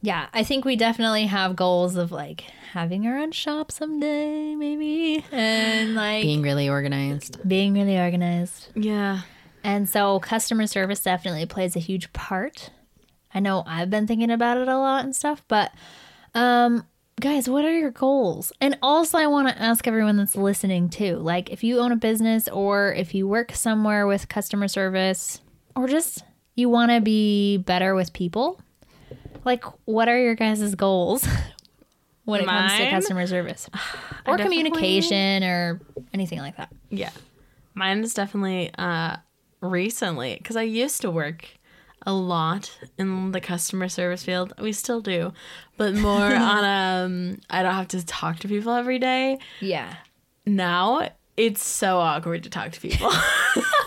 Yeah, I think we definitely have goals of like having our own shop someday, maybe, and like being, Being really organized. Being really organized. yeah. And so customer service definitely plays a huge part. I know I've been thinking about it a lot and stuff, but um guys, what are your goals? And also I want to ask everyone that's listening too. Like if you own a business or if you work somewhere with customer service or just you want to be better with people, like what are your guys' goals when it comes to customer service or communication or anything like that? Yeah. Mine is definitely uh recently because I used to work a lot in the customer service field. We still do, but more on um I don't have to talk to people every day. Yeah. Now it's so awkward to talk to people.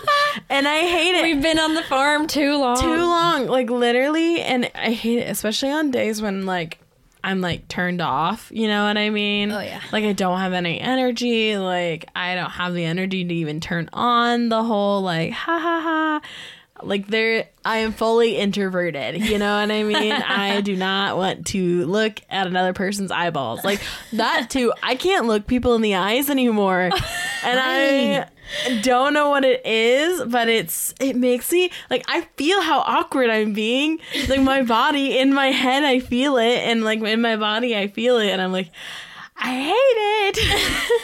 and I hate it. We've been on the farm too long. too long like literally and i hate it especially on days when like i'm like turned off you know what i mean Oh, yeah. like i don't have any energy like i don't have the energy to even turn on the whole like ha ha ha like there i am fully introverted you know what i mean? I do not want to look at another person's eyeballs. Like that too i can't look people in the eyes anymore. And i don't know what it is but it's it makes me like i feel how awkward i'm being. Like my body in my head i feel it. And like in my body i feel it. And i'm like i hate it.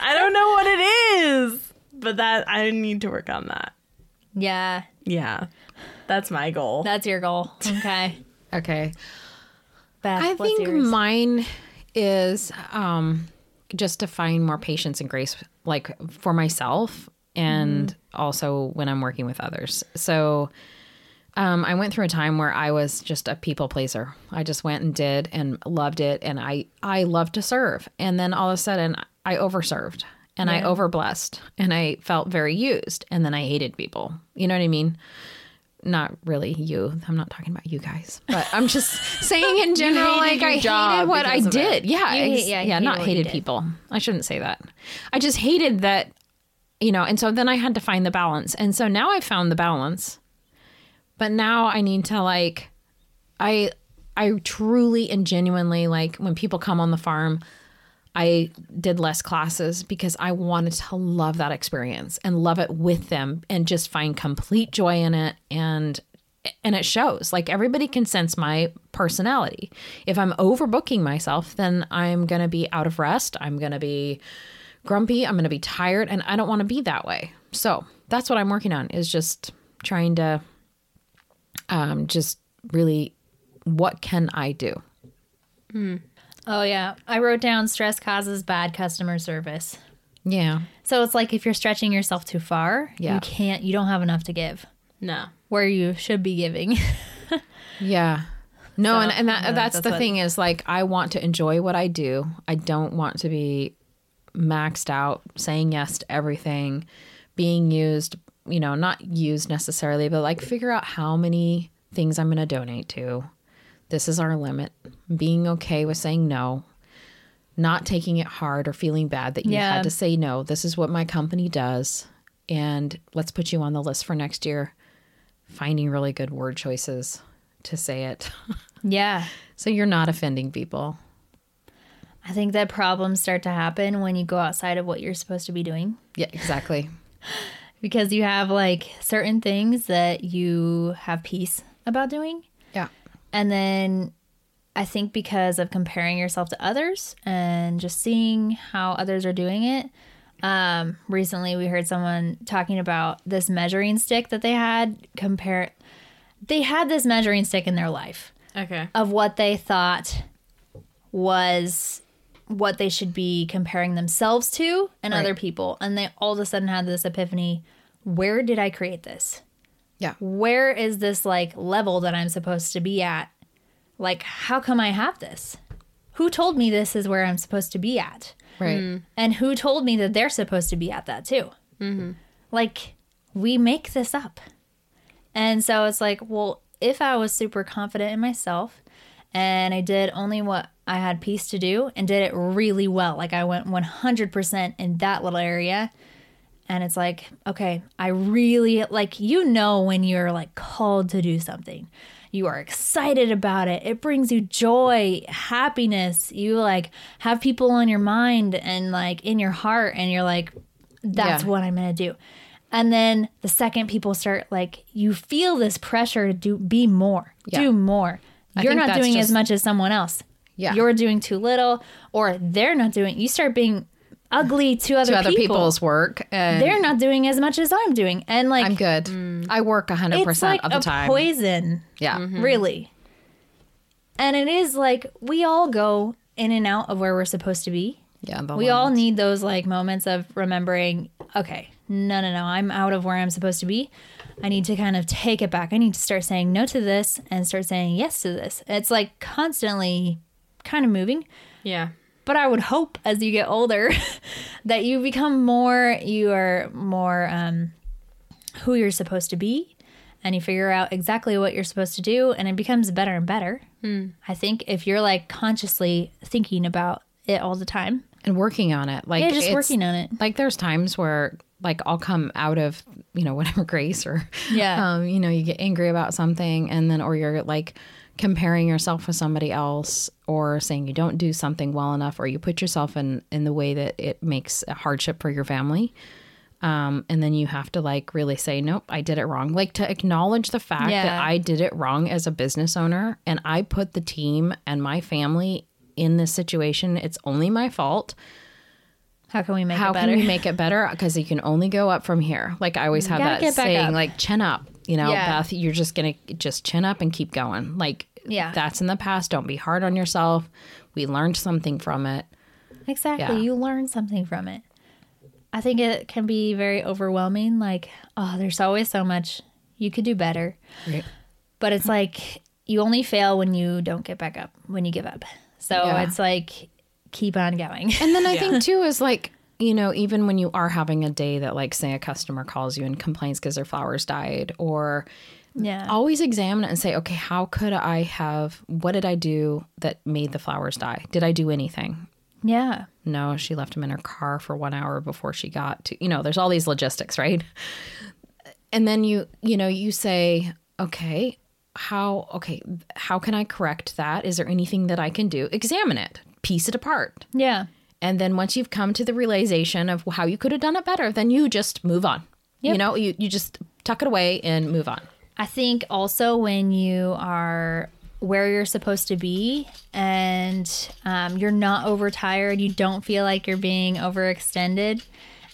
I don't know what it is. But that I need to work on that. Yeah, Yeah. That's my goal. that's your goal. Okay. Okay. Beth, I what's think yours? mine is um, just to find more patience and grace, like for myself and Mm-hmm. also when I'm working with others. So um, I went through a time where I was just a people pleaser. I just went and did and loved it, and I I love to serve. And then all of a sudden, I overserved and I overblessed, and I felt very used, and then I hated people. You know what I mean? Not really you. I'm not talking about you guys, but I'm just saying in general. like I hated what I of it. did. Yeah, hate- yeah, yeah, hated not hated people. I shouldn't say that. I just hated that, you know. And so then I had to find the balance, and so now I found the balance. But now I need to like, I, I truly and genuinely like when people come on the farm. I did less classes because I wanted to love that experience and love it with them and just find complete joy in it and and it shows. Like everybody can sense my personality. If I'm overbooking myself, then I'm going to be out of rest. I'm going to be grumpy, I'm going to be tired and I don't want to be that way. So, that's what I'm working on is just trying to um just really what can I do? Oh yeah, I wrote down stress causes bad customer service. Yeah. So it's like if you're stretching yourself too far, Yeah. you can't. You don't have enough to give no. where you should be giving. Yeah. No, So, and, and that, yeah, that's, that's the what- thing is like I want to enjoy what I do. I don't want to be maxed out, saying yes to everything, being used, you know, not used necessarily, but like figure out how many things I'm going to donate to. This is our limit. Being okay with saying no, not taking it hard or feeling bad that you Yeah. had to say no. This is what my company does. And let's put you on the list for next year. Finding really good word choices to say it. yeah, So you're not offending people. I think that problems start to happen when you go outside of what you're supposed to be doing Yeah, exactly. because you have like certain things that you have peace about doing. Yeah. And then I think because of comparing yourself to others and just seeing how others are doing it. Um, recently we heard someone talking about this measuring stick that they had compare they had this measuring stick in their life Okay. of what they thought was what they should be comparing themselves to and Right. other people and they all of a sudden had this epiphany where did i create this Yeah. where is this like level that i'm supposed to be at? Like how come i have this? Who told me this is where i'm supposed to be at? Right. Mm. and who told me that they're supposed to be at that too? Mm-hmm. Like we make this up. And so it's like well if i was super confident in myself and i did only what i had peace to do and did it really well like i went 100% in that little area and it's like okay i really like you know when you're like called to do something you are excited about it it brings you joy happiness you like have people on your mind and like in your heart and you're like that's Yeah. what i'm gonna do and then the second people start like you feel this pressure to do be more Yeah. do more you're not doing as much as someone else Yeah. you're doing too little or they're not doing you start being ugly to other, To other people. people's work. And they're not doing as much as i'm doing and like I'm good. Mm. I work 100% it's like of the a time. poison yeah. Mm-hmm. really and it is like we all go in and out of where we're supposed to be Yeah. the we all need those like moments of remembering okay no no no i'm out of where i'm supposed to be i need to kind of take it back i need to start saying no to this and start saying yes to this it's like constantly kind of moving Yeah. But i would hope as you get older that you become more you are more um who you're supposed to be and you figure out exactly what you're supposed to do and it becomes better and better i think if you're like consciously thinking about it all the time and working on it. Like yeah just working on it Like there's times where like I'll come out of, you know, whatever grace or Yeah. um, you know, you get angry about something and then or you're like comparing yourself with somebody else or saying you don't do something well enough or you put yourself in in the way that it makes a hardship for your family. Um, and then you have to like really say, nope, I did it wrong. Like to acknowledge the fact Yeah. that I did it wrong as a business owner and I put the team and my family in this situation. It's only my fault. How can we make How it better? can we make it better? Because you can only go up from here. Like I always have that saying, up. like chin up. You know, Yeah. Beth, you're just gonna just chin up and keep going. Like Yeah. that's in the past. Don't be hard on yourself. We learned something from it. Exactly. Yeah. You learn something from it. I think it can be very overwhelming. Like, oh, there's always so much you could do better. Right. But it's like you only fail when you don't get back up, when you give up. So Yeah. it's like keep on going. And then I think too is like, you know, even when you are having a day that like say a customer calls you and complains because their flowers died or yeah. always examine it and say, okay, how could I have what did I do that made the flowers die? Did I do anything? yeah. No, she left them in her car for one hour before she got to, you know, there's all these logistics, right? And then you, you know, you say, okay, how, okay, how can I correct that? Is there anything that I can do? Examine it, piece it apart. Yeah. And then once you've come to the realization of how you could have done it better, then you just move on. You know, you, you just tuck it away and move on. I think also when you are where you're supposed to be and um, you're not overtired, you don't feel like you're being overextended,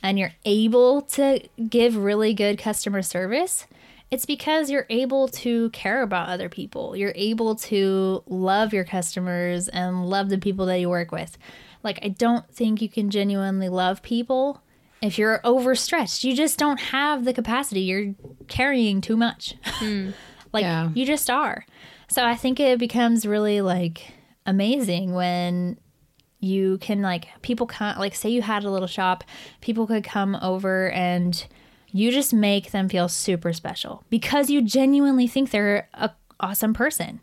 and you're able to give really good customer service, it's because you're able to care about other people. You're able to love your customers and love the people that you work with. Like, I don't think you can genuinely love people if you're overstretched. You just don't have the capacity. You're carrying too much. Hmm. like, Yeah. you just are. So I think it becomes really like amazing when you can like people come like say you had a little shop people could come over and you just make them feel super special because you genuinely think they're a awesome person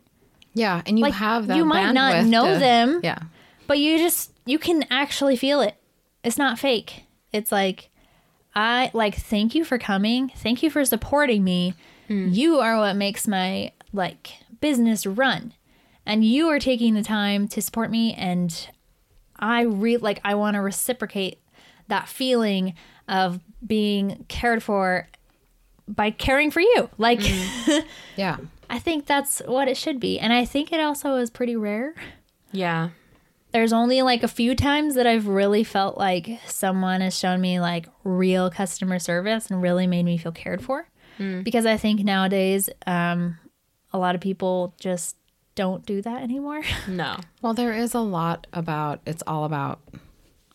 Yeah. And you Like, have that. you might not know to- them. Yeah. But you just you can actually feel it. It's not fake. It's like i like thank you for coming. Thank you for supporting me. Hmm. You are what makes my like business run. And you are taking the time to support me. And i re like i want to reciprocate that feeling of being cared for by caring for you. Like hmm. Yeah. i think that's what it should be. And i think it also is pretty rare. Yeah. There's only like a few times that I've really felt like someone has shown me like real customer service and really made me feel cared for. Because I think nowadays, um, a lot of people just don't do that anymore. No. Well, there is a lot about it's all about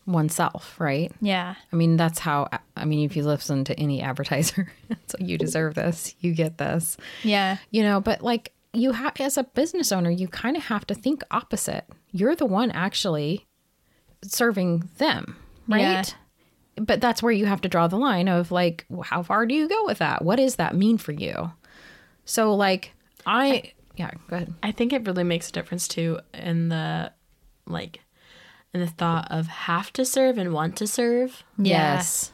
oneself, right? yeah. I mean, that's how, I mean, if you listen to any advertiser, so you deserve this, you get this, Yeah. you know, but like you have, as a business owner, you kind of have to think opposite. You're the one actually serving them, right? Yeah. But that's where you have to draw the line of like, how far do you go with that? What does that mean for you? So, like, I, yeah, go ahead. I think it really makes a difference too in the like in the thought of have to serve and want to serve. Yeah. Yes.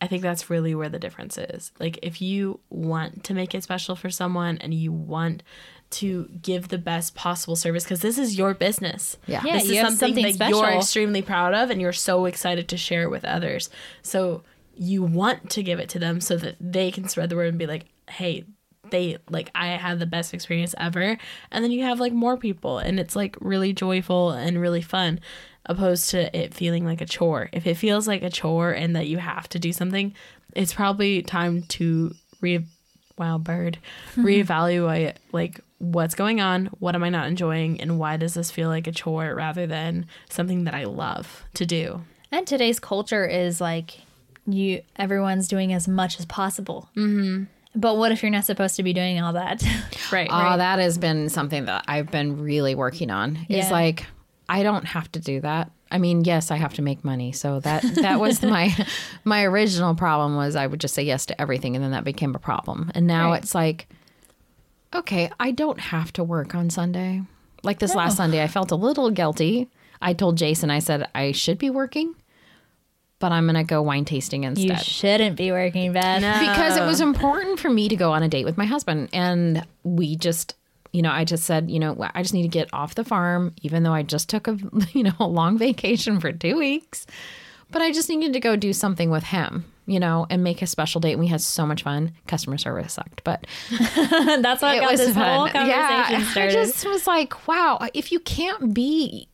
I think that's really where the difference is. Like if you want to make it special for someone and you want to give the best possible service because this is your business. Yeah. Yeah, this is something, something that you're extremely proud of and you're so excited to share it with others. So you want to give it to them so that they can spread the word and be like, "Hey, they like I had the best experience ever." And then you have like more people and it's like really joyful and really fun opposed to it feeling like a chore. If it feels like a chore and that you have to do something, it's probably time to re wow bird reevaluate like what's going on, what am I not enjoying, and why does this feel like a chore rather than something that I love to do. And today's culture is like you everyone's doing as much as possible. Mm-hmm. But what if you're not supposed to be doing all that? Right. Oh, that has been something that I've been really working on. Is like I don't have to do that. I mean, yes, I have to make money. So that that was my my original problem was I would just say yes to everything and then that became a problem. And now Right. it's like okay, I don't have to work on Sunday. Like this last Sunday, I felt a little guilty. I told Jason I said I should be working, but I'm going to go wine tasting instead. you shouldn't be working, Beth. because it was important for me to go on a date with my husband and we just you know i just said you know i just need to get off the farm even though i just took a you know a long vacation for two weeks but i just needed to go do something with him you know and make a special date and we had so much fun customer service sucked but That's what it got was this whole conversation yeah, started. i just was like wow if you can't be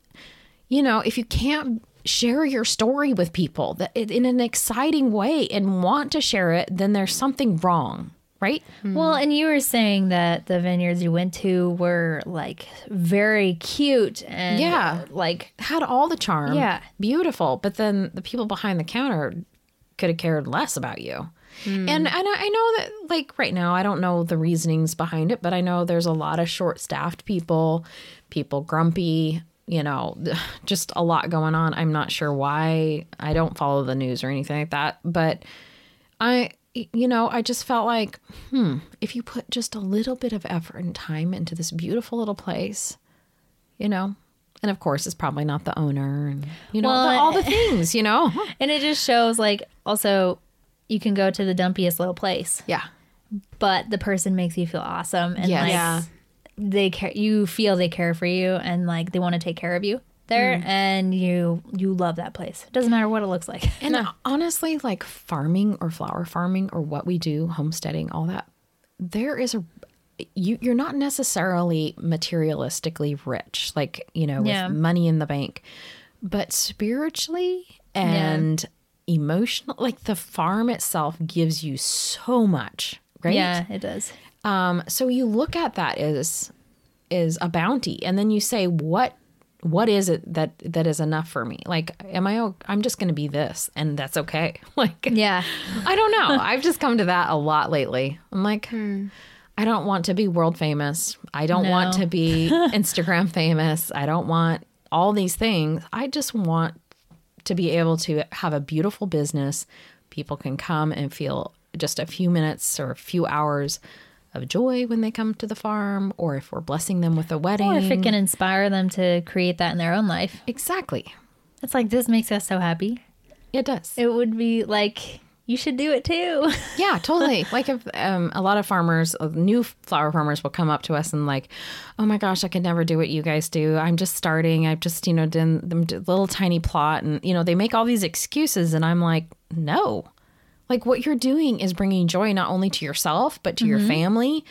you know if you can't share your story with people that in an exciting way and want to share it, then there's something wrong, right? Hmm. Well, and you were saying that the vineyards you went to were like very cute and Yeah. like Had all the charm, Yeah. beautiful, but then the people behind the counter could have cared less about you. And and I, I know that like right now I don't know the reasonings behind it, but I know there's a lot of short-staffed people, people grumpy, you know, just a lot going on. I'm not sure why. I don't follow the news or anything like that, but I you know, I just felt like, hmm, if you put just a little bit of effort and time into this beautiful little place, you know, and of course it's probably not the owner and you know Well, the, all the things, you know. and it just shows like also you can go to the dumpiest little place, Yeah. but the person makes you feel awesome and Yes. like Yeah. they care you feel they care for you and like they want to take care of you there mm. and you you love that place. It doesn't matter what it looks like. And honestly, like farming or flower farming or what we do, homesteading, all that, there is a you you're not necessarily materialistically rich, like, you know, Yeah. with money in the bank, but spiritually and emotional like the farm itself gives you so much, right? Yeah, it does. Um, so you look at that as is a bounty, and then you say, what what is it that that is enough for me? Like, am i i'm just going to be this, and that's okay. Like, Yeah. I don't know. I've just come to that a lot lately. I'm like, I don't want to be world famous. I don't want to be Instagram famous. I don't want all these things. I just want to be able to have a beautiful business. People can come and feel just a few minutes or a few hours of joy when they come to the farm, or if we're blessing them with a wedding. Or if it can inspire them to create that in their own life. exactly. It's like this makes us so happy. It does. It would be like you should do it too. Yeah, totally. like if um, a lot of farmers, uh, new flower farmers, will come up to us and like, "Oh my gosh, I could never do what you guys do. I'm just starting. I've just you know done the little tiny plot, and you know they make all these excuses, and I'm like, no, like what you're doing is bringing joy not only to yourself but to your family,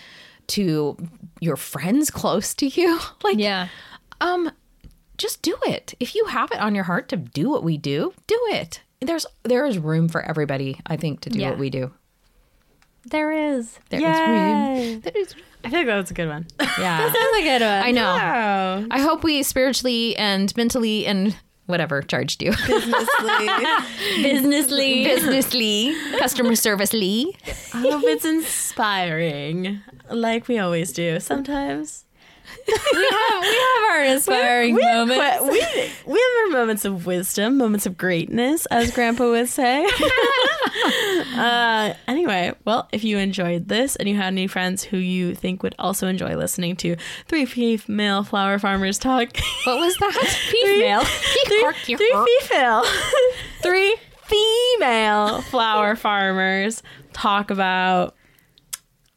to your friends close to you. like, yeah. um, just do it. If you have it on your heart to do what we do, do it. There's there is room for everybody. I think to do Yeah. what we do. There is. There is Yay. room. There is I think that was a good one. Yeah. That's a good one. I know. Wow. I hope we spiritually and mentally and whatever charged you. Businessly. Businessly, Businessly. customer servicely. I hope it's inspiring, like we always do. Sometimes we have we have our inspiring we have, moments. que- we, we have our moments of wisdom, moments of greatness, as Grandpa would say. uh, anyway, well, if you enjoyed this and you had any friends who you think would also enjoy listening to three female flower farmers talk, What was that? Female. three, three female, three female flower farmers talk about.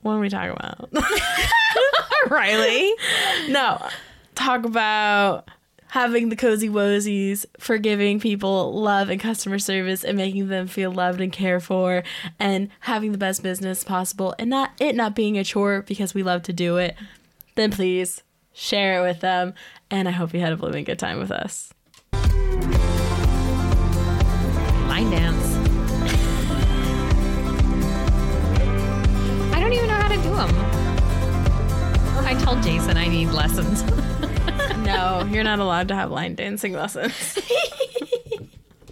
What are we talking about? Riley. No, talk about having the cozy wozies, forgiving people love and customer service and making them feel loved and cared for and having the best business possible and not it not being a chore because we love to do it, then please share it with them. And I hope you had a blooming good time with us. Line dance. I don't even know how to do them. I told Jason I need lessons. No, you're not allowed to have line dancing lessons.